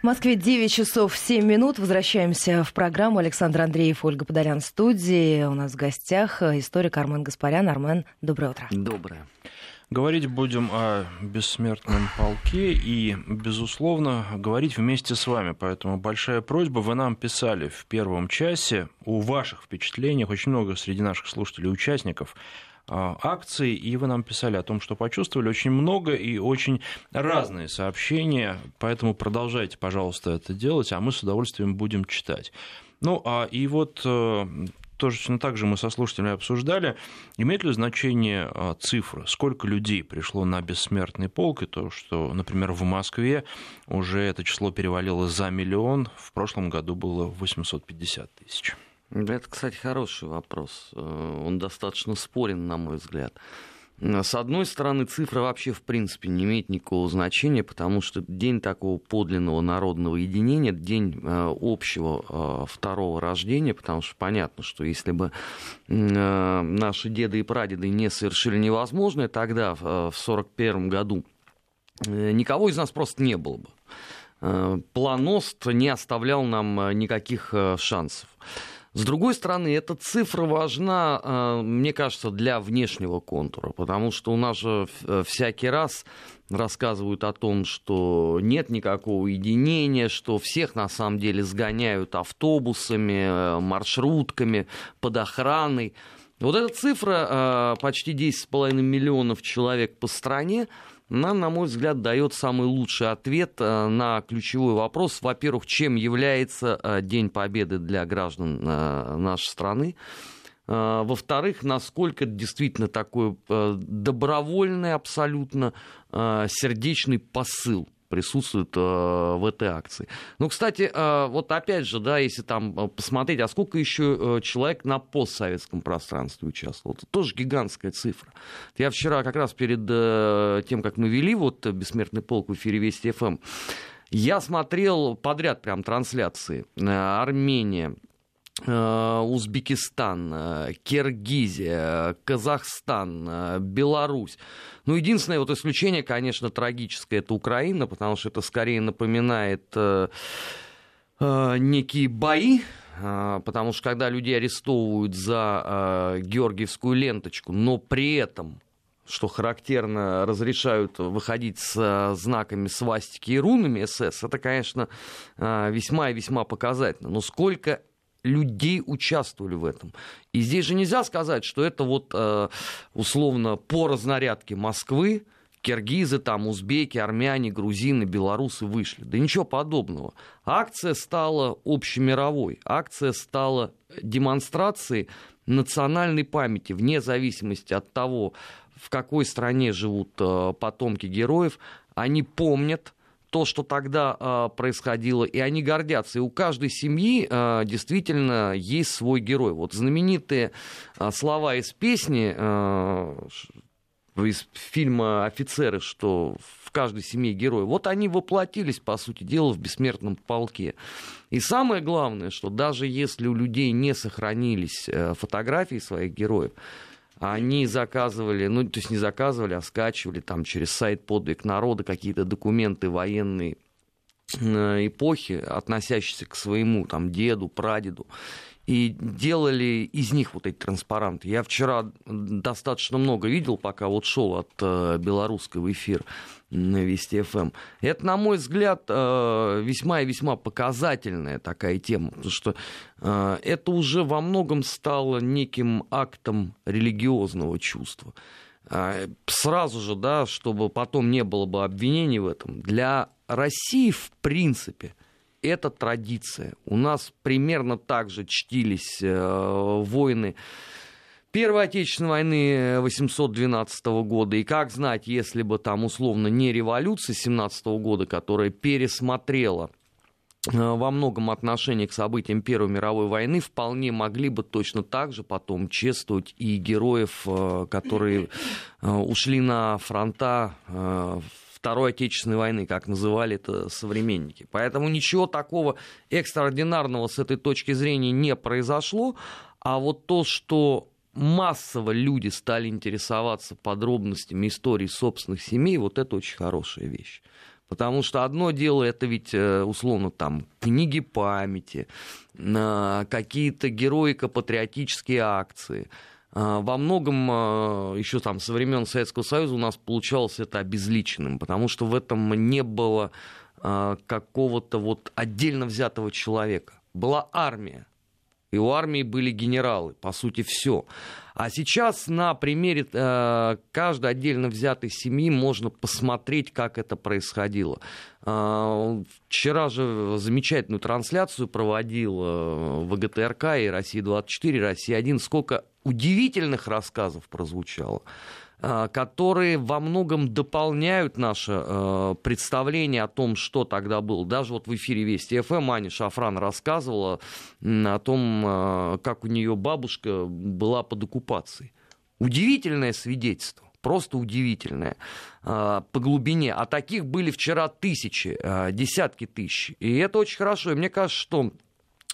В Москве 9 часов 7 минут. Возвращаемся в программу. Александр Андреев, Ольга Подолян в студии. У нас в гостях историк Армен Гаспарян. Армен, доброе утро. Доброе. Говорить будем о бессмертном полке и, безусловно, говорить вместе с вами. Поэтому большая просьба, вы нам писали в первом часе о ваших впечатлениях. Очень много среди наших слушателей участников акций, и вы нам писали о том, что почувствовали очень много и очень разные сообщения, поэтому продолжайте, пожалуйста, это делать, а мы с удовольствием будем читать. Ну, а и вот э, точно так же мы со слушателями обсуждали, имеет ли значение а, цифра, сколько людей пришло на бессмертный полк, и то, что, например, в Москве уже это число перевалило за миллион, в прошлом году было 850 тысяч. Это, кстати, хороший вопрос. Э, он достаточно спорен, на мой взгляд. С одной стороны, цифра вообще в принципе не имеет никакого значения, потому что день такого подлинного народного единения, день э, общего э, второго рождения, потому что понятно, что если бы наши деды и прадеды не совершили невозможное тогда, в 1941 году, никого из нас просто не было бы. Планост не оставлял нам никаких шансов. С другой стороны, эта цифра важна, э, мне кажется, для внешнего контура, потому что у нас же э, всякий раз рассказывают о том, что нет никакого единения, что всех на самом деле сгоняют автобусами, э, маршрутками, под охраной. Вот эта цифра, почти 10,5 миллионов человек по стране, нам, на мой взгляд, дает самый лучший ответ э, на ключевой вопрос. Во-первых, чем является э, День Победы для граждан э, нашей страны. Во-вторых, насколько действительно такой добровольный абсолютно сердечный посыл присутствуют э, в этой акции. Ну, кстати, э, вот опять же, да, если там э, посмотреть, а сколько еще человек на постсоветском пространстве участвовал, это тоже гигантская цифра. Я вчера как раз перед тем, как мы вели вот «Бессмертный полк» в эфире Вести ФМ, я смотрел подряд прям трансляции. Армения, Узбекистан, Киргизия, Казахстан, Беларусь. Ну, единственное вот исключение, конечно, трагическое, это Украина, потому что это скорее напоминает э, э, некие бои, э, потому что когда людей арестовывают за э, георгиевскую ленточку, но при этом что характерно, разрешают выходить с э, знаками свастики и рунами СС, это, конечно, э, весьма и весьма показательно. Но сколько людей участвовали в этом. И здесь же нельзя сказать, что это вот э, условно по разнарядке Москвы, киргизы, там, узбеки, армяне, грузины, белорусы вышли. Да ничего подобного. Акция стала общемировой. Акция стала демонстрацией национальной памяти, вне зависимости от того, в какой стране живут э, потомки героев. Они помнят, то, что тогда э, происходило, и они гордятся. И у каждой семьи э, действительно есть свой герой. Вот знаменитые э, слова из песни, э, из фильма «Офицеры», что в каждой семье герой, вот они воплотились, по сути дела, в бессмертном полке. И самое главное, что даже если у людей не сохранились фотографии своих героев, они заказывали, ну, то есть не заказывали, а скачивали там через сайт «Подвиг народа» какие-то документы военные э, эпохи, относящиеся к своему там деду, прадеду, и делали из них вот эти транспаранты. Я вчера достаточно много видел, пока вот шел от э, белорусского эфира на Вести ФМ. Эм. Это, на мой взгляд, э, весьма и весьма показательная такая тема, потому что э, это уже во многом стало неким актом религиозного чувства. Э, сразу же, да, чтобы потом не было бы обвинений в этом, для России, в принципе, это традиция. У нас примерно так же чтились войны Первой Отечественной войны 812 года, и как знать, если бы там условно не революция 17 года, которая пересмотрела э, во многом отношении к событиям Первой мировой войны вполне могли бы точно так же потом чествовать и героев, э, которые э, ушли на фронта Второй Отечественной войны, как называли это современники. Поэтому ничего такого экстраординарного с этой точки зрения не произошло. А вот то, что массово люди стали интересоваться подробностями истории собственных семей, вот это очень хорошая вещь. Потому что одно дело это ведь условно там книги памяти, какие-то героико-патриотические акции. Во многом еще там со времен Советского Союза у нас получалось это обезличенным, потому что в этом не было какого-то вот отдельно взятого человека. Была армия, и у армии были генералы, по сути, все. А сейчас на примере э, каждой отдельно взятой семьи можно посмотреть, как это происходило. Э, вчера же замечательную трансляцию проводил э, ВГТРК и Россия-24, Россия-1. Сколько удивительных рассказов прозвучало. Э, которые во многом дополняют наше э, представление о том, что тогда было. Даже вот в эфире Вести ФМ Аня Шафран рассказывала о том, э, как у нее бабушка была под оккупацией. Удивительное свидетельство просто удивительное по глубине. А таких были вчера тысячи, десятки тысяч. И это очень хорошо. И мне кажется, что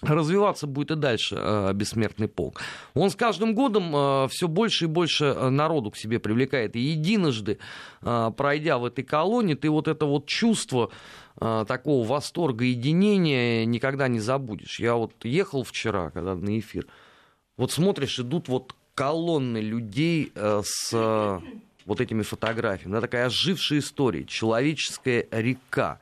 развиваться будет и дальше э, бессмертный полк. Он с каждым годом э, все больше и больше э, народу к себе привлекает. И единожды, э, пройдя в этой колонии, ты вот это вот чувство э, такого восторга, единения никогда не забудешь. Я вот ехал вчера, когда на эфир, вот смотришь, идут вот колонны людей э, с вот этими фотографиями. Да, такая ожившая история, человеческая река.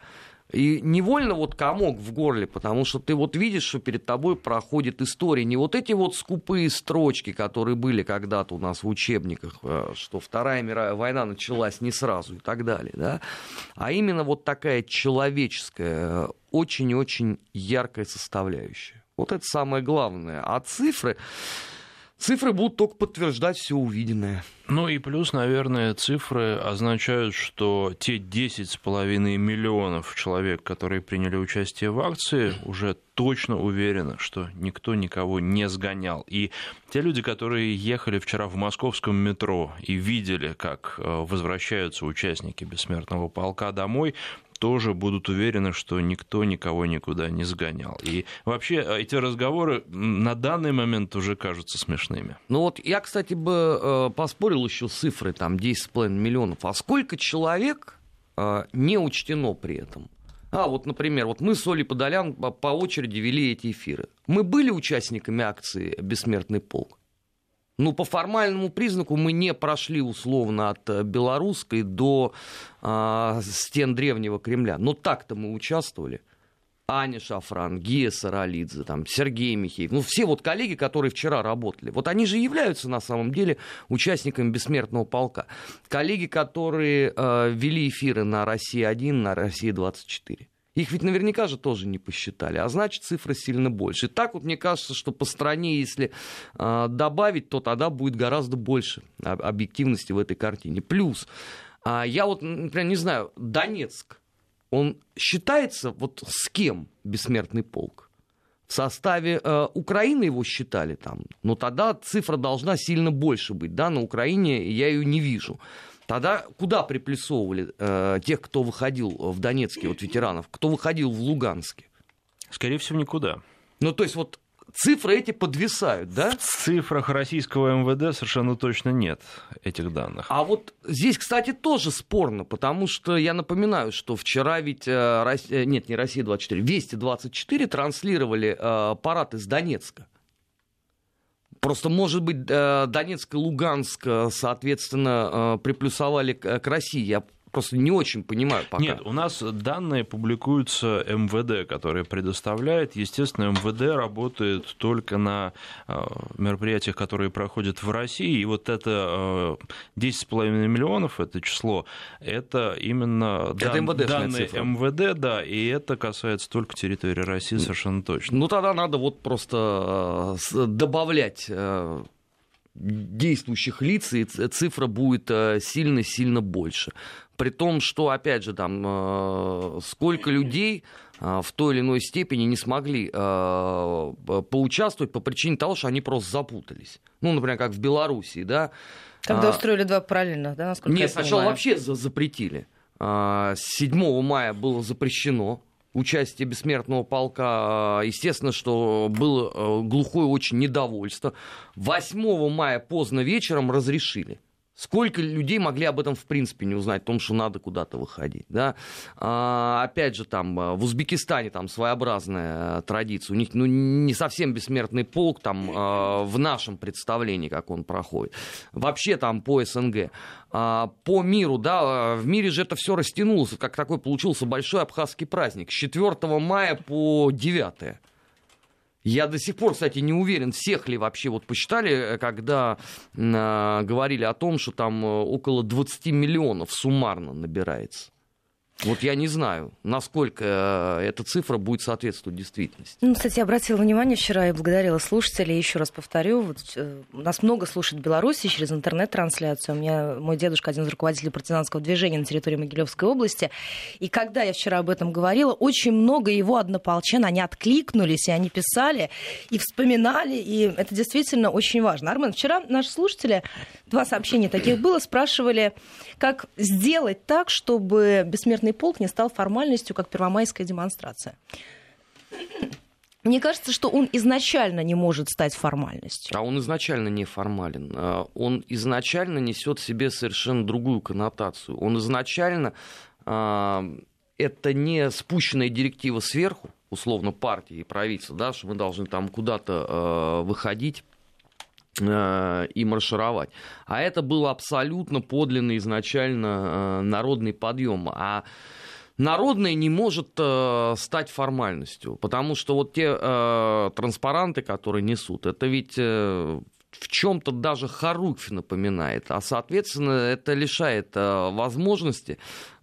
И невольно вот комок в горле, потому что ты вот видишь, что перед тобой проходит история. Не вот эти вот скупые строчки, которые были когда-то у нас в учебниках, э, что Вторая мировая война началась не сразу и так далее, да? а именно вот такая человеческая, очень-очень яркая составляющая. Вот это самое главное. А цифры... Цифры будут только подтверждать все увиденное. Ну и плюс, наверное, цифры означают, что те 10,5 миллионов человек, которые приняли участие в акции, уже точно уверены, что никто никого не сгонял. И те люди, которые ехали вчера в московском метро и видели, как э, возвращаются участники бессмертного полка домой, тоже будут уверены, что никто никого никуда не сгонял. И вообще э, эти разговоры на данный момент уже кажутся смешными. Ну вот я, кстати, бы э, поспорил еще с цифрой, там, 10,5 миллионов. А сколько человек э, не учтено при этом? А, вот, например, вот мы с Олей Подолян по очереди вели эти эфиры. Мы были участниками акции «Бессмертный полк»? Ну, по формальному признаку мы не прошли условно от э, белорусской до э, стен древнего Кремля. Но так-то мы участвовали. Аня Шафран, Гия Саралидзе, там, Сергей Михеев, ну, все вот коллеги, которые вчера работали, вот они же являются на самом деле участниками бессмертного полка. Коллеги, которые э, вели эфиры на России-1, на России-24. Их ведь наверняка же тоже не посчитали, а значит цифра сильно больше. И так вот мне кажется, что по стране, если э, добавить, то тогда будет гораздо больше объективности в этой картине. Плюс, э, я вот, например, не знаю, Донецк, он считается вот с кем бессмертный полк? В составе э, Украины его считали там, но тогда цифра должна сильно больше быть, да, на Украине я ее не вижу. Тогда куда приплюсовывали э, тех, кто выходил в Донецке, вот ветеранов, кто выходил в Луганске? Скорее всего, никуда. Ну, то есть вот цифры эти подвисают, да? В цифрах российского МВД совершенно точно нет этих данных. А вот здесь, кстати, тоже спорно, потому что я напоминаю, что вчера ведь, э, э нет, не Россия-24, Вести-24 транслировали э, парад из Донецка. Просто, может быть, э, Донецк и Луганск, э, соответственно, э, приплюсовали к России. Я просто не очень понимаю пока. Нет, у нас данные публикуются МВД, которые предоставляет. Естественно, МВД работает только на э, мероприятиях, которые проходят в России. И вот это 10,5 э, миллионов, это число, это именно это дан, данные цифра. МВД, да, и это касается только территории России совершенно точно. Ну, тогда надо вот просто э, добавлять действующих лиц, и цифра будет сильно-сильно больше. При том, что, опять же, там, э, сколько людей э, в той или иной степени не смогли э, поучаствовать по причине того, что они просто запутались. Ну, например, как в Белоруссии, да. Когда а, устроили два параллельно, да, насколько Нет, сначала понимаю. вообще запретили. 7 мая было запрещено участие бессмертного полка. Естественно, что было глухое очень недовольство. 8 мая поздно вечером разрешили. Сколько людей могли об этом в принципе не узнать, о том, что надо куда-то выходить. Да? А, опять же, там, в Узбекистане там своеобразная традиция. У них ну, не совсем бессмертный полк там, а, в нашем представлении, как он проходит. Вообще там по СНГ. А, по миру, да, в мире же это все растянулось, как такой получился большой абхазский праздник. С 4 мая по 9. Я до сих пор, кстати, не уверен, всех ли вообще вот посчитали, э, когда э, говорили о том, что там э, около 20 миллионов суммарно набирается. Вот я не знаю, насколько э, эта цифра будет соответствовать действительности. Ну, кстати, я обратила внимание вчера и благодарила слушателей. Еще раз повторю, вот, э, нас много слушает в Беларуси через интернет-трансляцию. У меня мой дедушка один из руководителей партизанского движения на территории Могилевской области. И когда я вчера об этом говорила, очень много его однополчан, они откликнулись, и они писали, и вспоминали, и это действительно очень важно. Армен, вчера наши слушатели, два сообщения таких было, спрашивали, как сделать так, чтобы бессмертный полк не стал формальностью, как первомайская демонстрация. Мне кажется, что он изначально не может стать формальностью. А он изначально не формален. А, он изначально несет в себе совершенно другую коннотацию. Он изначально а, это не спущенная директива сверху, условно партии и правительства, да, что мы должны там куда-то а, выходить и маршировать. А это был абсолютно подлинный изначально э, народный подъем. А народное не может э, стать формальностью, потому что вот те э, транспаранты, которые несут, это ведь э, в чем-то даже Харукви напоминает, а, соответственно, это лишает э, возможности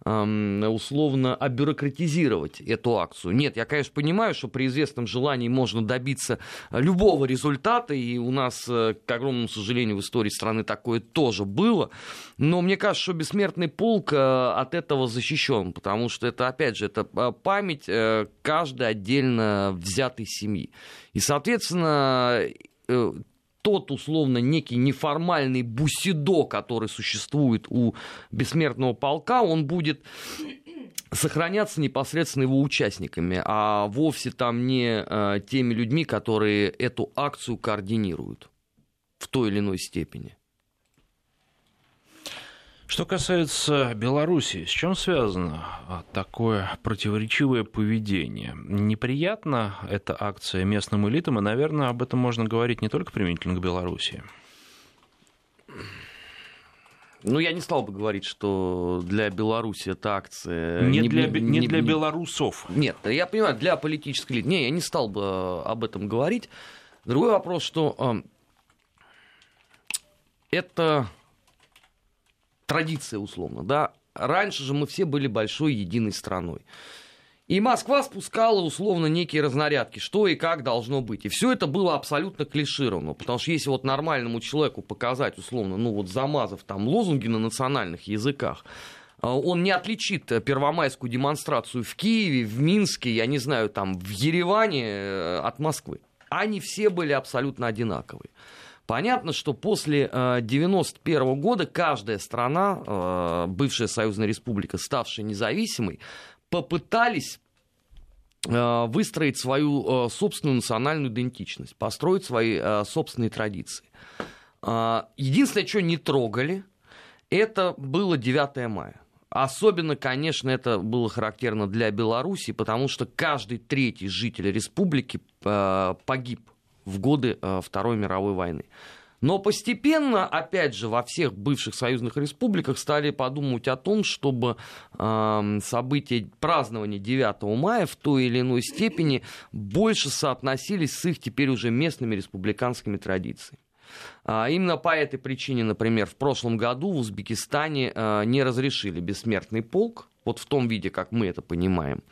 условно обюрократизировать эту акцию. Нет, я, конечно, понимаю, что при известном желании можно добиться любого результата, и у нас, э, к огромному сожалению, в истории страны такое тоже было, но мне кажется, что бессмертный полк э, от этого защищен, потому что это, опять же, это память каждой отдельно взятой семьи. И, соответственно, тот условно некий неформальный бусидо, который существует у бессмертного полка, он будет сохраняться непосредственно его участниками, а вовсе там не э, теми людьми, которые эту акцию координируют в той или иной степени. Что касается Беларуси, с чем связано а, такое противоречивое поведение? Неприятно эта акция местным элитам, и, наверное, об этом можно говорить не только применительно к Беларуси. Ну, я не стал бы говорить, что для Беларуси эта акция... Не, не, для, не, не для белорусов. Нет, я понимаю, для политической элиты. Не, я не стал бы об этом говорить. Другой вопрос, что э, это традиция условно, да. Раньше же мы все были большой единой страной. И Москва спускала условно некие разнарядки, что и как должно быть. И все это было абсолютно клишировано. Потому что если вот нормальному человеку показать условно, ну вот замазав там лозунги на национальных языках, а, он не отличит первомайскую демонстрацию в Киеве, в Минске, я не знаю, там в Ереване э, от Москвы. Они все были абсолютно одинаковые. Понятно, что после 1991 э, года каждая страна, э, бывшая союзная республика, ставшая независимой, попытались э, выстроить свою собственную национальную идентичность, построить свои собственные традиции. Единственное, что не трогали, это было 9 мая. Особенно, конечно, это было характерно для Беларуси, потому что каждый третий житель республики погиб в годы э, Второй мировой войны. Но постепенно, опять же, во всех бывших союзных республиках стали подумать о том, чтобы э, события празднования 9 мая в той или иной степени больше соотносились с их теперь уже местными республиканскими традициями. А именно по этой причине, например, в прошлом году в Узбекистане э, не разрешили бессмертный полк, вот в том виде, как мы это понимаем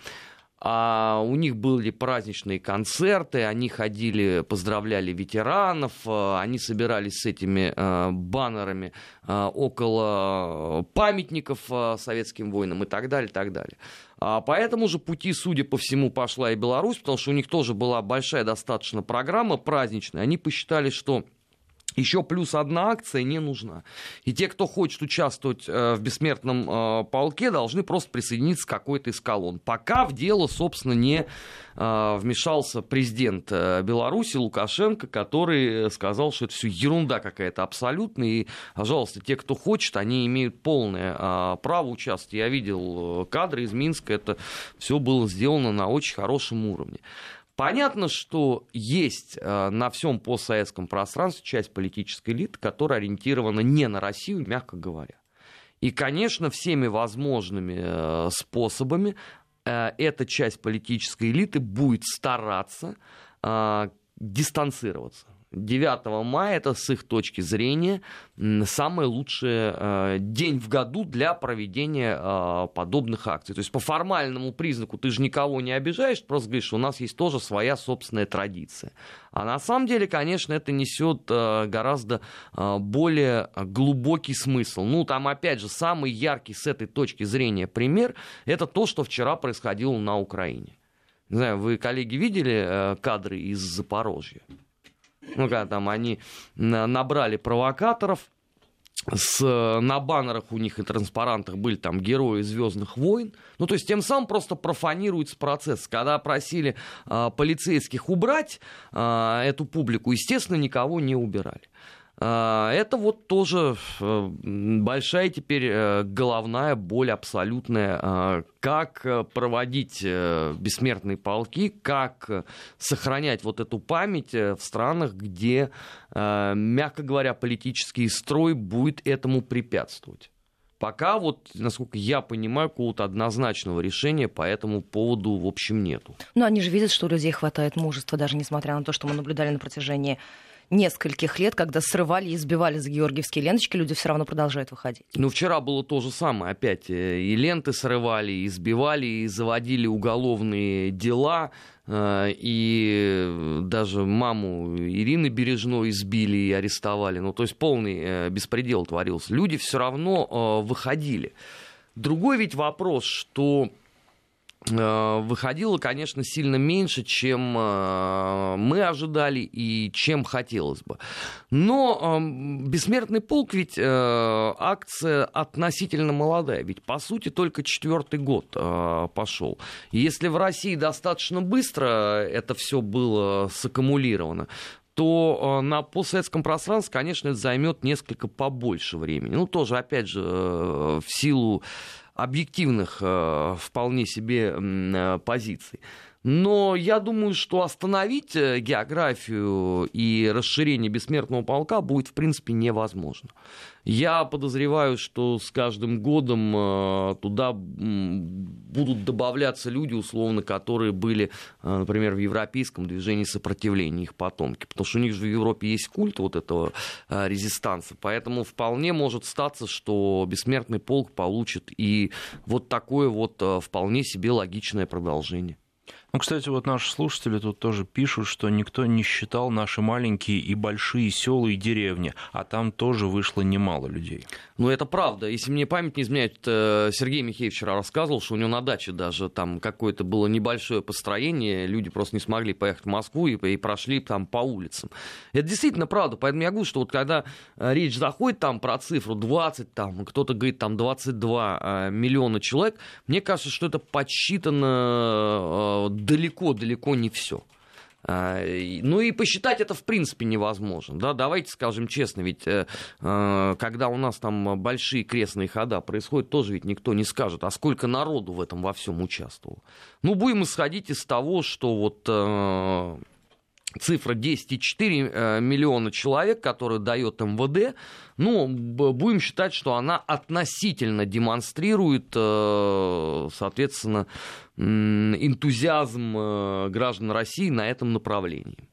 а у них были праздничные концерты, они ходили, поздравляли ветеранов, э, они собирались с этими э, баннерами э, около памятников советским воинам и так далее, и так далее. А по этому же пути, судя по всему, пошла и Беларусь, потому что у них тоже была большая достаточно программа праздничная. Они посчитали, что еще плюс одна акция не нужна. И те, кто хочет участвовать э, в бессмертном э, полке, должны просто присоединиться к какой-то из колонн. Пока в дело, собственно, не э, вмешался президент Беларуси Лукашенко, который сказал, что это все ерунда какая-то абсолютно. И, пожалуйста, те, кто хочет, они имеют полное право участвовать. Я видел кадры из Минска, это все было сделано на очень хорошем уровне. Понятно, что есть э, на всем постсоветском пространстве часть политической элиты, которая ориентирована не на Россию, мягко говоря. И, конечно, всеми возможными э, способами э, эта часть политической элиты будет стараться дистанцироваться 9 мая это с их точки зрения самый лучший э, день в году для проведения э, подобных акций. То есть по формальному признаку ты же никого не обижаешь, просто говоришь, у нас есть тоже своя собственная традиция. А на самом деле, конечно, это несет э, гораздо более глубокий смысл. Ну, там, опять же, самый яркий с этой точки зрения пример, это то, что вчера происходило на Украине. Не знаю, вы, коллеги, видели кадры из Запорожья? Ну, когда там они набрали провокаторов, с, на баннерах у них и транспарантах были там герои Звездных войн. Ну, то есть тем самым просто профанируется процесс. Когда просили э, полицейских убрать э, эту публику, естественно, никого не убирали. А, это вот тоже э, большая теперь э, головная боль абсолютная. А, как э, проводить бессмертные полки, как сохранять вот эту память в странах, где, мягко говоря, политический строй будет этому препятствовать. Пока вот, насколько я понимаю, какого-то однозначного решения по этому поводу, в общем, нету. Но они же видят, что у людей хватает мужества, даже несмотря на то, что мы наблюдали на протяжении нескольких лет, когда срывали и избивали за георгиевские ленточки, люди все равно продолжают выходить. Ну, вчера было то же самое. Опять э, и ленты срывали, и избивали, и заводили уголовные дела. Э, и даже маму Ирины Бережной избили и арестовали. Ну, то есть полный э, беспредел творился. Люди все равно выходили. Другой ведь вопрос, что выходило, конечно, сильно меньше, чем э, мы ожидали и чем хотелось бы. Но эм, «Бессмертный полк» ведь э, акция относительно молодая, ведь по сути только четвертый год пошел. Если в России достаточно быстро это все было саккумулировано, то на постсоветском пространстве, конечно, это займет несколько побольше времени. Ну, тоже, опять же, в силу объективных э, вполне себе э, позиций. Но я думаю, что остановить э, географию и расширение бессмертного полка будет, в принципе, невозможно. Я подозреваю, что с каждым годом э, туда будут добавляться люди, условно, которые были, э, например, в европейском движении сопротивления, их потомки. Потому что у них же в Европе есть культ вот этого резистанса. Поэтому вполне может статься, что бессмертный полк получит и вот такое вот вполне себе логичное продолжение. Ну, кстати, вот наши слушатели тут тоже пишут, что никто не считал наши маленькие и большие села и деревни, а там тоже вышло немало людей. Ну, это правда. Если мне память не изменяет, э, Сергей Михеев вчера рассказывал, что у него на даче даже там какое-то было небольшое построение, люди просто не смогли поехать в Москву и, и прошли там по улицам. Это действительно правда. Поэтому я говорю, что вот когда э, речь заходит там про цифру 20, там, кто-то говорит там 22 э, миллиона человек, мне кажется, что это подсчитано далеко-далеко не все. А, ну и посчитать это в принципе невозможно. Да? Давайте скажем честно, ведь э, э, когда у нас там большие крестные хода происходят, тоже ведь никто не скажет, а сколько народу в этом во всем участвовало. Ну, будем исходить из того, что вот э, цифра 10,4 э, миллиона человек, которую дает МВД, ну, будем считать, что она относительно демонстрирует, э, соответственно, энтузиазм э, граждан России на этом направлении.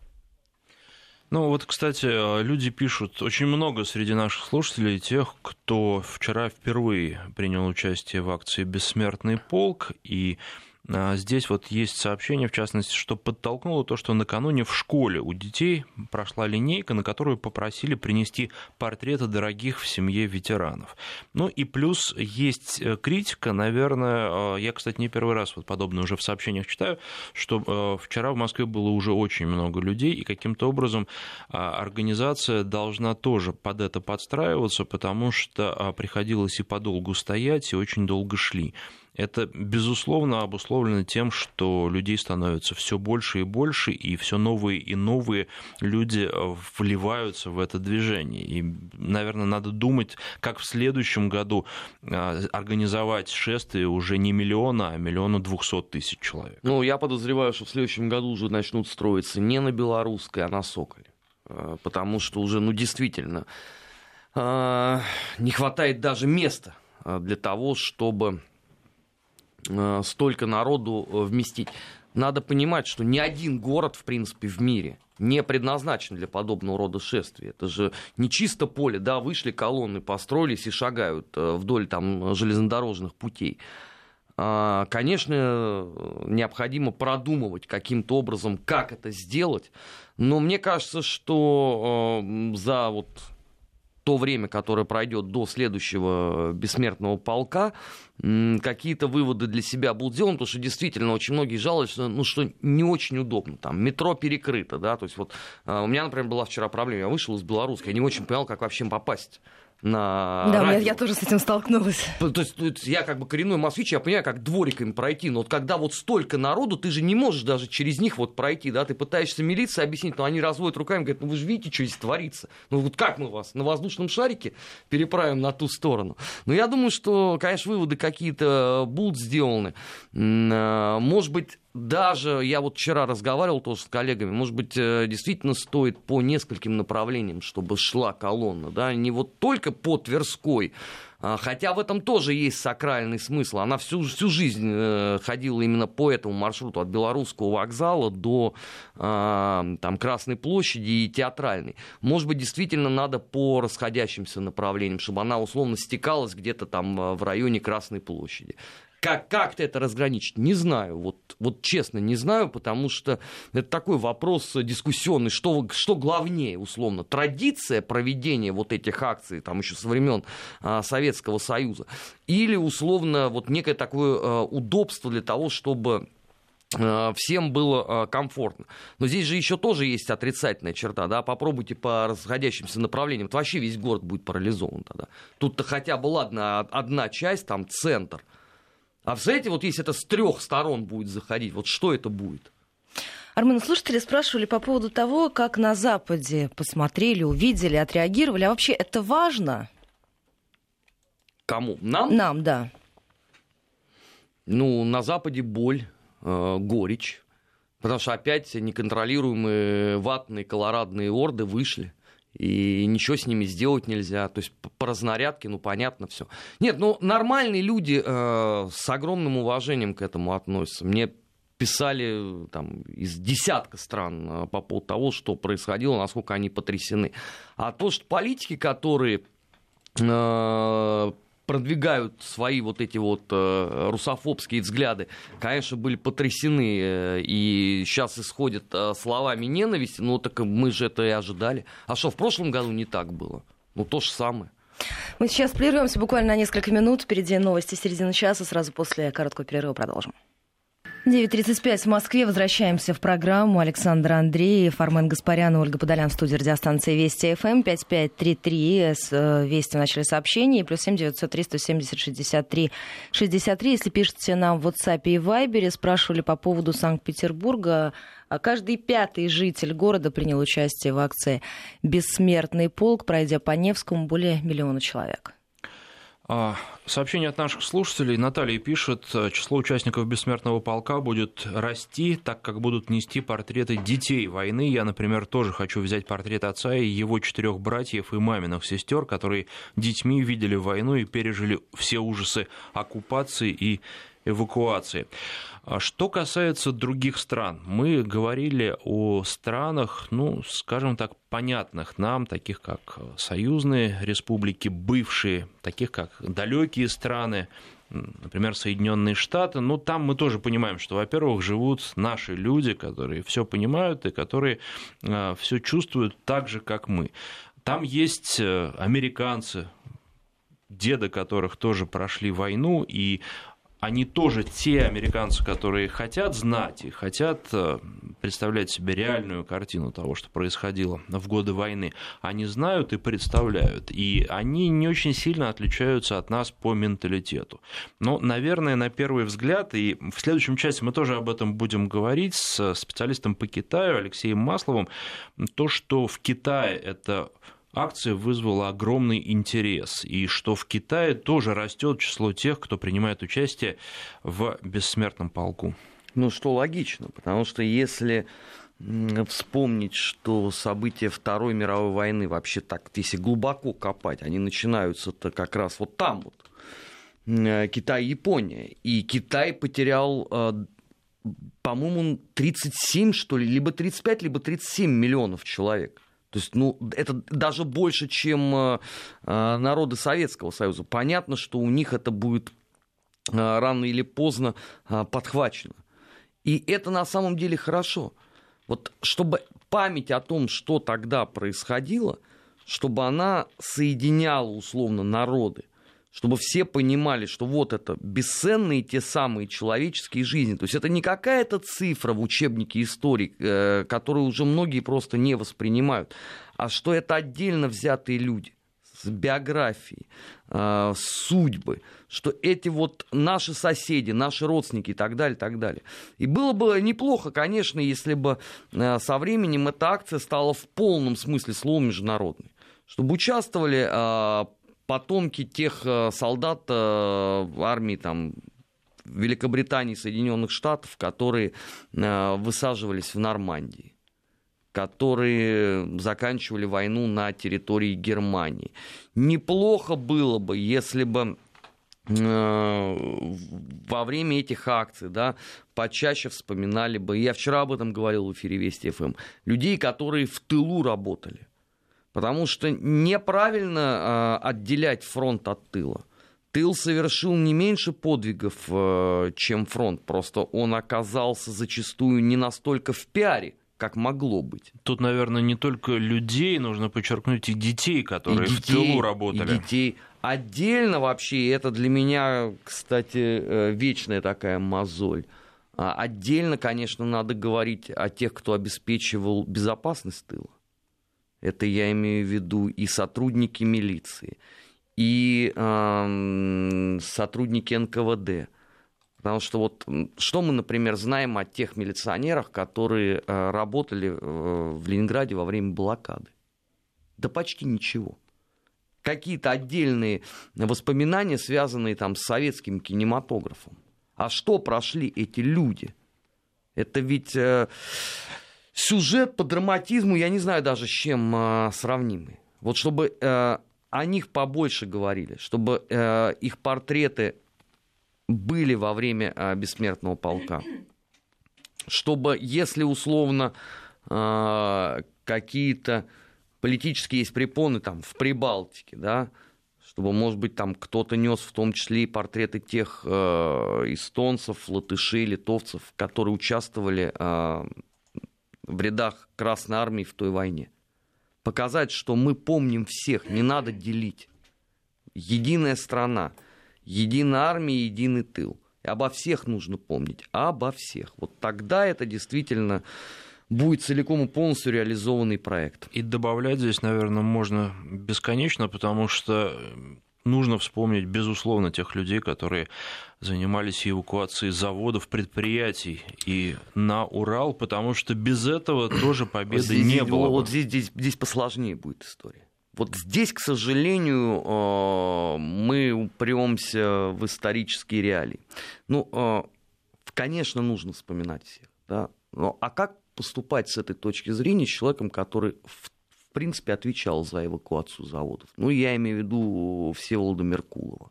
Ну вот, кстати, люди пишут, очень много среди наших слушателей тех, кто вчера впервые принял участие в акции «Бессмертный полк», и здесь вот есть сообщение, в частности, что подтолкнуло то, что накануне в школе у детей прошла линейка, на которую попросили принести портреты дорогих в семье ветеранов. Ну и плюс есть э, критика, наверное, э, я, кстати, не первый раз вот подобное уже в сообщениях читаю, что э, вчера в Москве было уже очень много людей, и каким-то образом а, организация должна тоже под это подстраиваться, потому что а, приходилось и подолгу стоять, и очень долго шли. Это, безусловно, обусловлено тем, что людей становится все больше и больше, и все новые и новые люди э, вливаются в это движение. И, наверное, надо думать, как в следующем году э, организовать шествие уже не миллиона, а миллиона двухсот тысяч человек. Ну, я подозреваю, что в следующем году уже начнут строиться не на Белорусской, а на Соколе. Э, потому что уже, ну, действительно, не хватает даже места для того, чтобы столько народу э, вместить. Надо понимать, что ни один город, в принципе, в мире не предназначен для подобного рода шествий. Это же не чисто поле, да, вышли колонны, построились и шагают э, вдоль там железнодорожных путей. А, конечно, необходимо продумывать каким-то образом, как это сделать, но мне кажется, что за вот то время, которое пройдет до следующего бессмертного полка, какие-то выводы для себя будут сделаны, потому что действительно очень многие жалуются, ну, что не очень удобно, там, метро перекрыто, да, то есть вот а, у меня, например, была вчера проблема, я вышел из Беларуси, я не очень понял, как вообще попасть на Да, радио. я, я тоже с этим столкнулась. То есть, то есть я как бы коренной москвич, я понимаю, как двориками пройти, но вот когда вот столько народу, ты же не можешь даже через них вот пройти, да, ты пытаешься милиции объяснить, но они разводят руками, говорят, ну вы же видите, что здесь творится. Ну вот как мы вас на воздушном шарике переправим на ту сторону? Но я думаю, что, конечно, выводы какие-то будут сделаны. Э, может быть, даже я вот вчера разговаривал тоже с коллегами, может быть, э, действительно стоит по нескольким направлениям, чтобы шла колонна, да, не вот только по Тверской, а, Хотя в этом тоже есть сакральный смысл. Она всю, всю жизнь э, ходила именно по этому маршруту от Белорусского вокзала до а, там, Красной площади и Театральной. Может быть, действительно надо по расходящимся направлениям, чтобы она условно стекалась где-то там э, в районе Красной площади. Как, как-то это разграничить? Не знаю. Вот, вот честно, не знаю, потому что это такой вопрос дискуссионный. Что, что главнее, условно? Традиция проведения вот этих акций, там еще со времен а, Советского Союза, или, условно, вот некое такое а, удобство для того, чтобы а, всем было а, комфортно. Но здесь же еще тоже есть отрицательная черта, да, попробуйте по расходящимся направлениям, это вообще весь город будет парализован тогда. Тут-то хотя бы, ладно, одна часть, там, центр – а представляете, вот если это с трех сторон будет заходить, вот что это будет? Армен, слушатели спрашивали по поводу того, как на Западе посмотрели, увидели, отреагировали. А вообще это важно? Кому? Нам? Нам, да. Ну, на Западе боль, э, горечь. Потому что опять неконтролируемые ватные колорадные орды вышли и ничего с ними сделать нельзя. То есть по разнарядке, ну, понятно все. Нет, ну, нормальные люди э, с огромным уважением к этому относятся. Мне писали там, из десятка стран э, по поводу того, что происходило, насколько они потрясены. А то, что политики, которые э, продвигают свои вот эти вот э, русофобские взгляды, конечно, были потрясены э, и сейчас исходят э, словами ненависти, ну так мы же это и ожидали. А что, в прошлом году не так было? Ну то же самое. Мы сейчас прервемся буквально на несколько минут. Впереди новости середины часа. Сразу после короткого перерыва продолжим. 9.35 в Москве. Возвращаемся в программу. Александр Андреев, Армен Гаспарян и Ольга Подолян в студии радиостанции Вести ФМ. 5533 с э, Вести в начале сообщения. Плюс 7 903 170 63 63. Если пишете нам в WhatsApp и Viber, спрашивали по поводу Санкт-Петербурга. А каждый пятый житель города принял участие в акции «Бессмертный полк», пройдя по Невскому более миллиона человек. Сообщение от наших слушателей. Наталья пишет, число участников бессмертного полка будет расти, так как будут нести портреты детей войны. Я, например, тоже хочу взять портрет отца и его четырех братьев и маминых сестер, которые детьми видели войну и пережили все ужасы оккупации и эвакуации. А что касается других стран, мы говорили о странах, ну, скажем так, понятных нам, таких как союзные республики, бывшие, таких как далекие страны, например, Соединенные Штаты, но там мы тоже понимаем, что, во-первых, живут наши люди, которые все понимают и которые а, все чувствуют так же, как мы. Там есть э, американцы, деды которых тоже прошли войну, и они тоже те американцы, которые хотят знать и хотят э, представлять себе реальную картину того, что происходило в годы войны. Они знают и представляют, и они не очень сильно отличаются от нас по менталитету. Но, наверное, на первый взгляд, и в следующем части мы тоже об этом будем говорить с специалистом по Китаю Алексеем Масловым, то, что в Китае это акция вызвала огромный интерес, и что в Китае тоже растет число тех, кто принимает участие в бессмертном полку. Ну, что логично, потому что если вспомнить, что события Второй мировой войны вообще так, если глубоко копать, они начинаются-то как раз вот там вот, э, Китай и Япония. И Китай потерял, э, по-моему, 37, что ли, либо 35, либо 37 миллионов человек. То есть, ну, это даже больше, чем э, э, народы Советского Союза. Понятно, что у них это будет э, рано или поздно подхвачено. И это на самом деле хорошо. Вот чтобы память о том, что тогда происходило, чтобы она соединяла условно народы – чтобы все понимали, что вот это бесценные те самые человеческие жизни. То есть это не какая-то цифра в учебнике истории, э, которую уже многие просто не воспринимают, а что это отдельно взятые люди с биографией, э, судьбы, что эти вот наши соседи, наши родственники и так далее, и так далее. И было бы неплохо, конечно, если бы э, со временем эта акция стала в полном смысле слова международной чтобы участвовали потомки тех э, солдат э, армии там, Великобритании, Соединенных Штатов, которые э, высаживались в Нормандии которые заканчивали войну на территории Германии. Неплохо было бы, если бы во время этих акций, да, почаще вспоминали бы, я вчера об этом говорил в эфире Вести ФМ, людей, которые в тылу работали. Потому что неправильно э, отделять фронт от тыла. Тыл совершил не меньше подвигов, э, чем фронт. Просто он оказался зачастую не настолько в пиаре, как могло быть. Тут, наверное, не только людей, нужно подчеркнуть, и детей, которые и детей, в тылу работали. И детей. Отдельно вообще, это для меня, кстати, э, вечная такая мозоль. А отдельно, конечно, надо говорить о тех, кто обеспечивал безопасность тыла. Это я имею в виду и сотрудники милиции, и э, сотрудники НКВД. Потому что вот что мы, например, знаем о тех милиционерах, которые э, работали э, в Ленинграде во время блокады? Да почти ничего. Какие-то отдельные воспоминания, связанные там с советским кинематографом. А что прошли эти люди? Это ведь... Э, сюжет по драматизму, я не знаю даже с чем э, сравнимый. Вот чтобы э, о них побольше говорили, чтобы э, их портреты были во время э, бессмертного полка. Чтобы, если условно э, какие-то политические есть препоны там в Прибалтике, да, чтобы, может быть, там кто-то нес в том числе и портреты тех э, эстонцев, латышей, литовцев, которые участвовали э, в рядах Красной Армии в той войне. Показать, что мы помним всех, не надо делить. Единая страна, единая армия, единый тыл. И обо всех нужно помнить, обо всех. Вот тогда это действительно будет целиком и полностью реализованный проект. И добавлять здесь, наверное, можно бесконечно, потому что нужно вспомнить, безусловно, тех людей, которые занимались эвакуацией заводов, предприятий и на Урал, потому что без этого тоже победы здесь, не было. Вот здесь, здесь, здесь посложнее будет история. Вот здесь, к сожалению, э, мы упремся в исторические реалии. Ну, э, конечно, нужно вспоминать всех. Да? Но, а как поступать с этой точки зрения с человеком, который в принципе, отвечал за эвакуацию заводов. Ну, я имею в виду Всеволода Меркулова.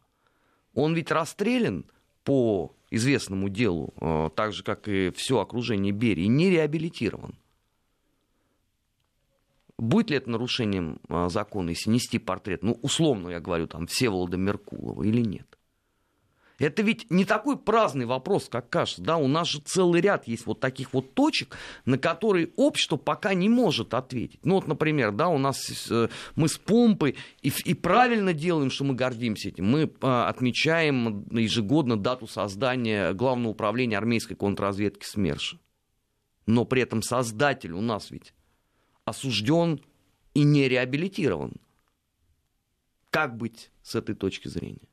Он ведь расстрелян по известному делу, э, так же, как и все окружение Берии, не реабилитирован. Будет ли это нарушением э, закона, если нести портрет, ну, условно я говорю, там, Всеволода Меркулова или нет? Это ведь не такой праздный вопрос, как кажется. Да? У нас же целый ряд есть вот таких вот точек, на которые общество пока не может ответить. Ну вот, например, да, у нас э, мы с помпой и, и правильно делаем, что мы гордимся этим. Мы а, отмечаем ежегодно дату создания Главного управления армейской контрразведки СМЕРШа. Но при этом создатель у нас ведь осужден и не реабилитирован. Как быть с этой точки зрения?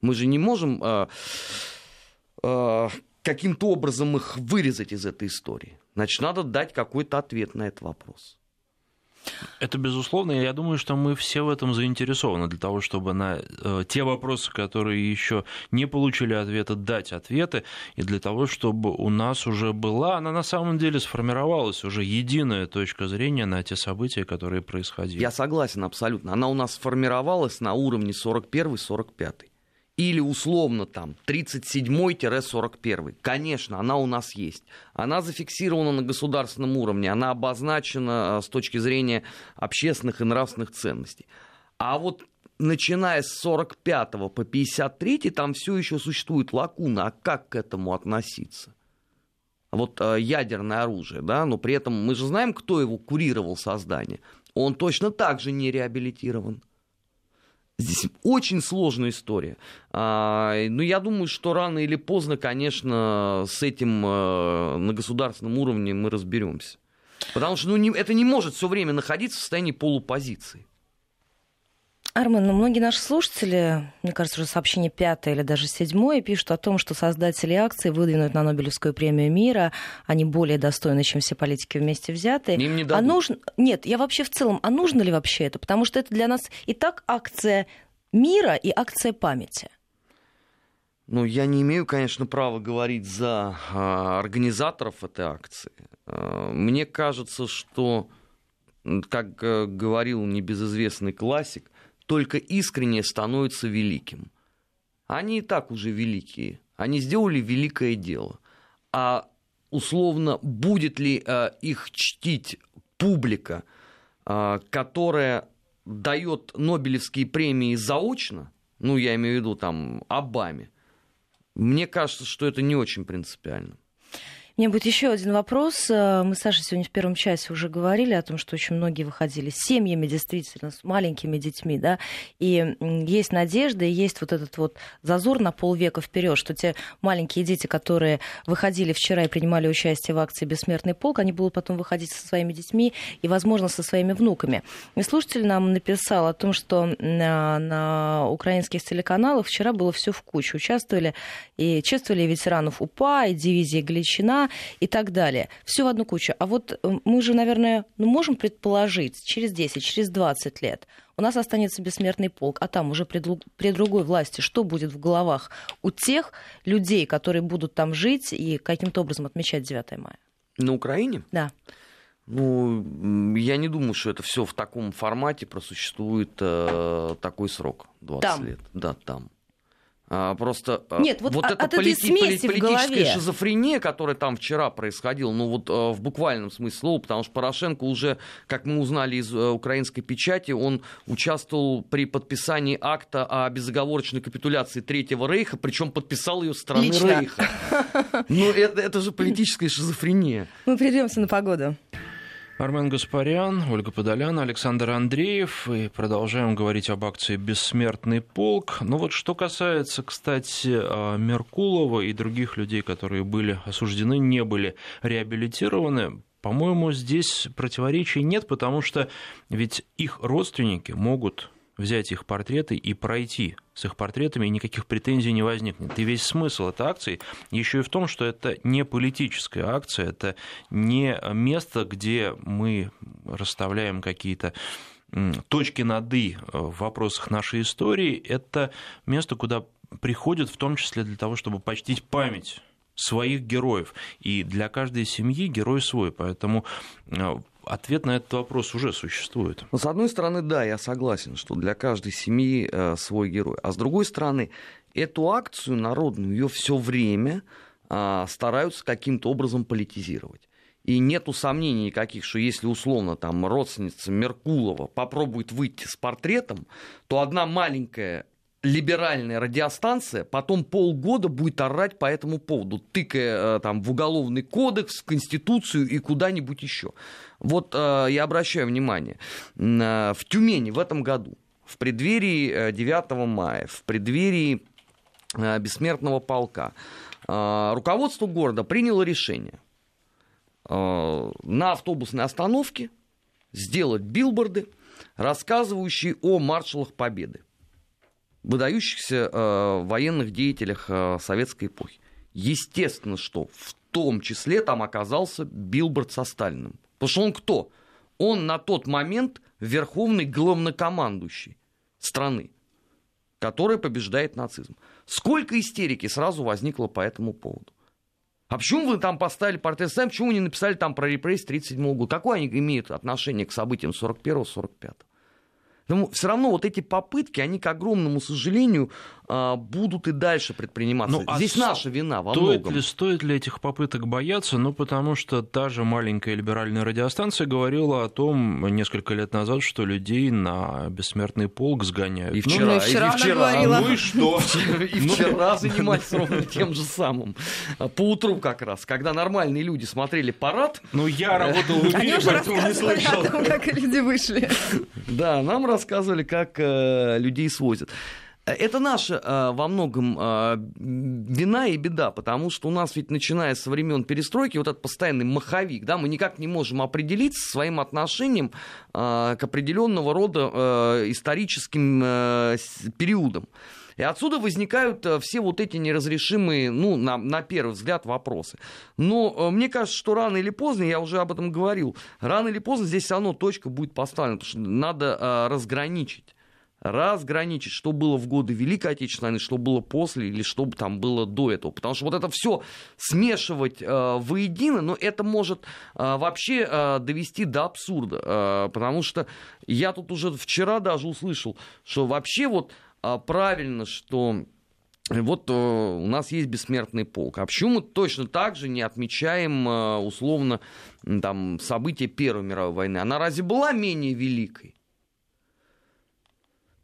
Мы же не можем э, э, каким-то образом их вырезать из этой истории. Значит, надо дать какой-то ответ на этот вопрос. Это безусловно, я думаю, что мы все в этом заинтересованы для того, чтобы на э, те вопросы, которые еще не получили ответа, дать ответы, и для того, чтобы у нас уже была, она на самом деле сформировалась уже единая точка зрения на те события, которые происходили. Я согласен абсолютно. Она у нас сформировалась на уровне 41-45 или условно там 37-41. Конечно, она у нас есть. Она зафиксирована на государственном уровне, она обозначена э, с точки зрения общественных и нравственных ценностей. А вот начиная с 45 по 53 там все еще существует лакуна. А как к этому относиться? Вот э, ядерное оружие, да, но при этом мы же знаем, кто его курировал создание. Он точно так же не реабилитирован. Здесь очень сложная история. А, Но ну, я думаю, что рано или поздно, конечно, с этим э, на государственном уровне мы разберемся. Потому что ну, это не может все время находиться в состоянии полупозиции. Армен, ну, многие наши слушатели, мне кажется, уже сообщение пятое или даже седьмое, пишут о том, что создатели акции выдвинут на Нобелевскую премию мира, они более достойны, чем все политики вместе взятые. Им не а дадут. А нужно... Нет, я вообще в целом, а нужно ли вообще это? Потому что это для нас и так акция мира и акция памяти. Ну, я не имею, конечно, права говорить за а, организаторов этой акции. А, мне кажется, что, как а, говорил небезызвестный классик, только искренне становится великим. Они и так уже великие. Они сделали великое дело. А условно, будет ли э, их чтить публика, э, которая дает Нобелевские премии заочно, ну, я имею в виду там Обаме, мне кажется, что это не очень принципиально. У меня будет еще один вопрос. Э, мы с Сашей сегодня в первом часе уже говорили о том, что очень многие выходили с семьями, действительно, с маленькими детьми, да, и есть надежда, и есть вот этот вот зазор на полвека вперед, что те маленькие дети, которые выходили вчера и принимали участие в акции «Бессмертный полк», они будут потом выходить со своими детьми и, возможно, со своими внуками. И слушатель нам написал о том, что на, на украинских телеканалах вчера было все в кучу. Участвовали и чествовали ветеранов УПА, и дивизии Галичина, и так далее. Все в одну кучу. А вот э, мы же, наверное, ну, можем предположить, через 10, через 20 лет у нас останется бессмертный полк, а там уже при, при другой власти что будет в головах у тех людей, которые будут там жить и каким-то образом отмечать 9 мая? На Украине? Да. Ну, я не думаю, что это все в таком формате просуществует э, такой срок 20 там. лет. Да, там. А, просто а, Нет, вот, вот от, эта полити- поли- политическая шизофрения, которая там вчера происходила, ну вот а, в буквальном смысле слова, потому что Порошенко уже, как мы узнали из э, украинской печати, он участвовал при подписании акта о безоговорочной капитуляции Третьего Рейха, причем подписал ее страны Лично. Рейха. Ну это, это же политическая шизофрения. Мы придемся на погоду. Армен Гаспарян, Ольга Подолян, Александр Андреев. И продолжаем говорить об акции «Бессмертный полк». Ну вот что касается, кстати, а, Меркулова и других людей, которые были осуждены, не были реабилитированы, по-моему, здесь противоречий нет, потому что ведь их родственники могут взять их портреты и пройти с их портретами, и никаких претензий не возникнет. И весь смысл этой акции еще и в том, что это не политическая акция, это не место, где мы расставляем какие-то точки над «и» в вопросах нашей истории, это место, куда приходят в том числе для того, чтобы почтить память своих героев. И для каждой семьи герой свой. Поэтому э, ответ на этот вопрос уже существует. Ну, с одной стороны, да, я согласен, что для каждой семьи э, свой герой. А с другой стороны, эту акцию народную, ее все время а, стараются каким-то образом политизировать. И нету сомнений никаких, что если условно там родственница Меркулова попробует выйти с портретом, то одна маленькая либеральная радиостанция потом полгода будет орать по этому поводу, тыкая э, там в уголовный кодекс, в Конституцию и куда-нибудь еще. Вот э, я обращаю внимание, э, в Тюмени в этом году, в преддверии 9 мая, в преддверии бессмертного полка, руководство города приняло решение на автобусной остановке сделать билборды, рассказывающие о маршалах Победы выдающихся э, военных деятелях э, советской эпохи. Естественно, что в том числе там оказался Билборд со Сталиным. Потому что он кто? Он на тот момент верховный главнокомандующий страны, которая побеждает нацизм. Сколько истерики сразу возникло по этому поводу? А почему вы там поставили портрет Сталина, почему вы не написали там про репрессии 1937 года? Какое они имеют отношение к событиям 41-45? Но все равно вот эти попытки, они, к огромному сожалению, будут и дальше предприниматься. Ну, а Здесь наша вина во стоит многом. Ли, стоит ли этих попыток бояться? Ну, потому что та же маленькая либеральная радиостанция говорила о том несколько лет назад, что людей на бессмертный полк сгоняют. И вчера, ну, и вчера, и вчера. Говорила. Ну и что? И вчера занимались ровно тем же самым. По утру как раз, когда нормальные люди смотрели парад. Ну, я работал в эфире, поэтому не слышал. как люди вышли. Да, нам рассказывали, как э, людей свозят. Это наша э, во многом э, вина и беда, потому что у нас ведь начиная со времен перестройки вот этот постоянный маховик, да, мы никак не можем определиться своим отношением э, к определенного рода историческим периодам. И отсюда возникают все вот эти неразрешимые, ну, на, на первый взгляд, вопросы. Но мне кажется, что рано или поздно, я уже об этом говорил, рано или поздно здесь все равно точка будет поставлена, потому что надо разграничить разграничить, что было в годы Великой Отечественной войны, что было после или что там было до этого. Потому что вот это все смешивать э, воедино, но это может э, вообще э, довести до абсурда. Э, потому что я тут уже вчера даже услышал, что вообще вот э, правильно, что вот э, у нас есть бессмертный полк. А почему мы точно так же не отмечаем э, условно там, события Первой мировой войны? Она разве была менее великой?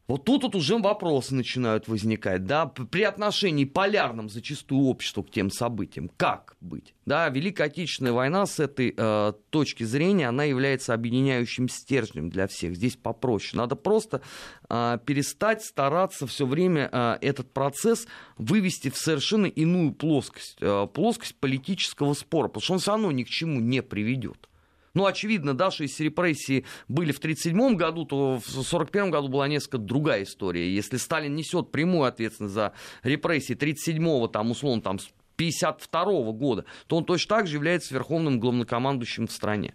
Вот тут вот уже вопросы начинают возникать, да, при отношении полярном зачастую обществу к тем событиям. Как быть? Да, Великая Отечественная война с этой э, точки зрения, она является объединяющим стержнем для всех. Здесь попроще. Надо просто э, перестать стараться все время э, этот процесс вывести в совершенно иную плоскость. Э, плоскость политического спора, потому что он все равно ни к чему не приведет. Ну, очевидно, да, что если репрессии были в 1937 году, то в 1941 году была несколько другая история. Если Сталин несет прямую ответственность за репрессии 1937-го, там, условно, там, 1952 года, то он точно так же является верховным главнокомандующим в стране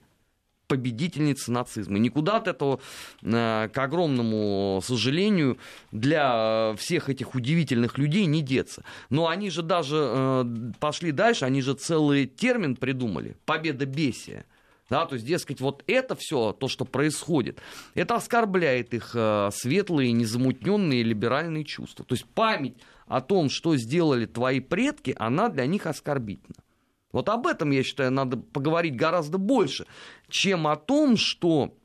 победительницы нацизма. Никуда от этого, э, к огромному сожалению, для всех этих удивительных людей не деться. Но они же даже э, пошли дальше, они же целый термин придумали. Победа бесия. Да, то есть, дескать, вот это все, то, что происходит, это оскорбляет их э, светлые, незамутненные либеральные чувства. То есть память о том, что сделали твои предки, она для них оскорбительна. Вот об этом, я считаю, надо поговорить гораздо больше, чем о том, что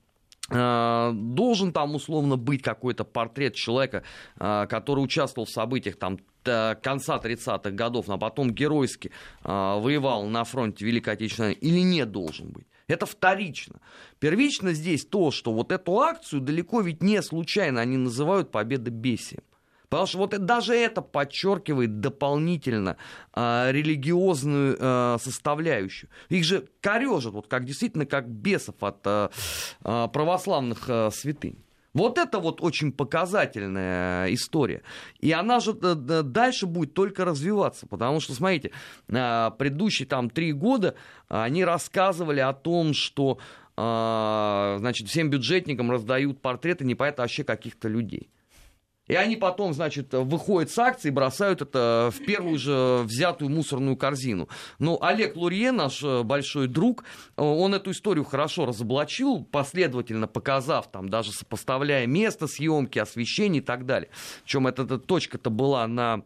э, должен там условно быть какой-то портрет человека, э, который участвовал в событиях там конца 30-х годов, а потом геройски э, воевал на фронте Великой Отечественной или не должен быть. Это вторично. Первично здесь то, что вот эту акцию далеко ведь не случайно они называют победобесием. Потому что вот даже это подчеркивает дополнительно э, религиозную э, составляющую. Их же корежат, вот как действительно как бесов от э, православных э, святынь. Вот это вот очень показательная история. И она же э, дальше будет только развиваться, потому что, смотрите, э, предыдущие там три года они рассказывали о том, что э, значит, всем бюджетникам раздают портреты непонятно вообще каких-то людей. И они потом, значит, выходят с акции и бросают это в первую же взятую мусорную корзину. Но Олег Лурье, наш э, большой друг, э, он эту историю хорошо разоблачил, последовательно показав, там, даже сопоставляя место съемки, освещение и так далее. Причем эта, эта точка-то была на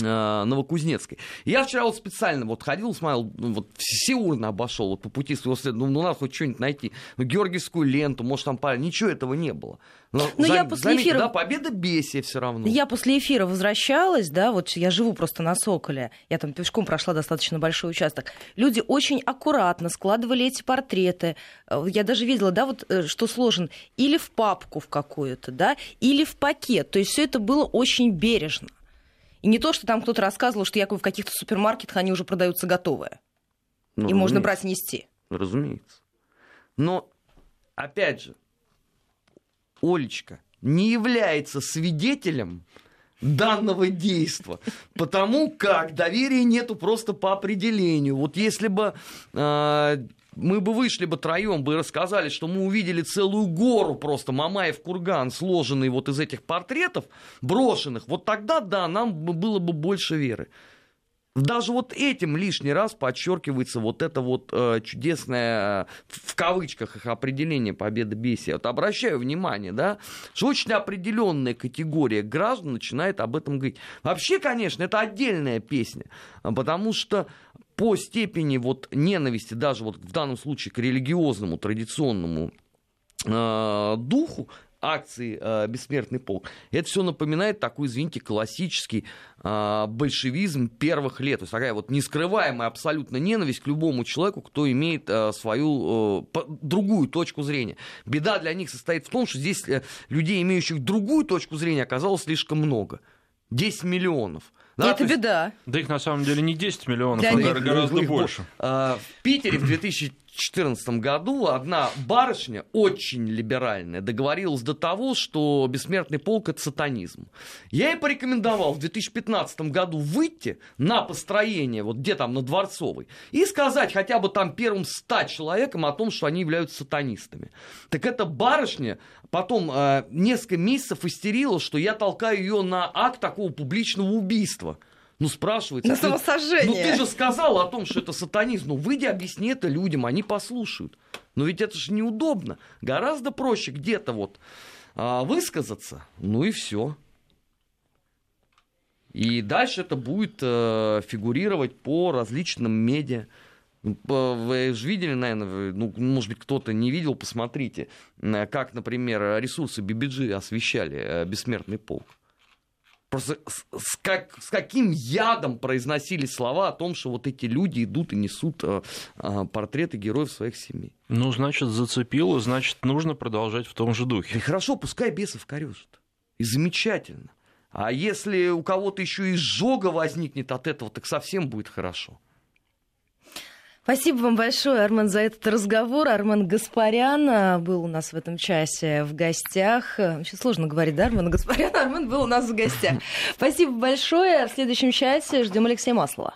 Новокузнецкой. Я вчера вот специально вот ходил, смотрел, ну, вот все урны обошел вот по пути своего следа. Ну, ну, надо хоть что-нибудь найти. Ну, Георгиевскую ленту, может, там парень. Ничего этого не было. Но, Но зам, я после заметьте, эфира... да, победа бесия все равно. Я после эфира возвращалась, да, вот я живу просто на Соколе. Я там пешком прошла достаточно большой участок. Люди очень аккуратно складывали эти портреты. Э, я даже видела, да, вот э, что сложен или в папку в какую-то, да, или в пакет. То есть все это было очень бережно. И не то, что там кто-то рассказывал, что якобы в каких-то супермаркетах они уже продаются готовые. Ну, и можно брать и нести. Разумеется. Но, опять же, Олечка не является свидетелем данного действия, потому как доверия нету просто по определению. Вот если бы э, мы бы вышли бы троем бы рассказали, что мы увидели целую гору просто Мамаев курган, сложенный вот из этих портретов, брошенных, вот тогда, да, нам было бы больше веры. Даже вот этим лишний раз подчеркивается вот это вот э, чудесное, в кавычках их определение победы бесия. Вот обращаю внимание, да, что очень определенная категория граждан начинает об этом говорить. Вообще, конечно, это отдельная песня, потому что по степени вот ненависти, даже вот в данном случае к религиозному, традиционному э, духу, акции э, «Бессмертный полк». Это все напоминает такой, извините, классический э, большевизм первых лет. То есть такая вот нескрываемая абсолютно ненависть к любому человеку, кто имеет э, свою э, другую точку зрения. Беда для них состоит в том, что здесь э, людей, имеющих другую точку зрения, оказалось слишком много. 10 миллионов. Да, это беда. Да их на самом деле не 10 миллионов, а гораздо больше. А, в Питере в 2014 году одна барышня, очень либеральная, договорилась до того, что бессмертный полк – это сатанизм. Я ей порекомендовал в 2015 году выйти на построение, вот где там, на Дворцовой, и сказать хотя бы там первым 100 человекам о том, что они являются сатанистами. Так эта барышня потом э, несколько месяцев истерила, что я толкаю ее на акт такого публичного убийства. Ну, спрашивается. На ты, самосожжение. Ну, ты же сказал о том, что это сатанизм. Ну, выйди, объясни это людям, они послушают. Но ведь это же неудобно. Гораздо проще где-то вот а, высказаться, ну и все. И дальше это будет э, фигурировать по различным медиа. Ну, вы же видели, наверное, ну, может быть, кто-то не видел, посмотрите, как, например, ресурсы BBG освещали э, «Бессмертный полк». Просто с, с, как, с каким ядом произносили слова о том, что вот эти люди идут и несут а, а, портреты героев своих семей. Ну, значит, зацепило, значит, нужно продолжать в том же духе. И хорошо, пускай бесов корежит. И замечательно. А если у кого-то еще и изжога возникнет от этого, так совсем будет хорошо. Спасибо вам большое, Армен, за этот разговор. Армен Гаспарян а, был у нас в этом часе в гостях. Сейчас сложно говорить, да, Армен Гаспарян? Армен был у нас в гостях. Спасибо большое. В следующем часе ждем Алексея Маслова.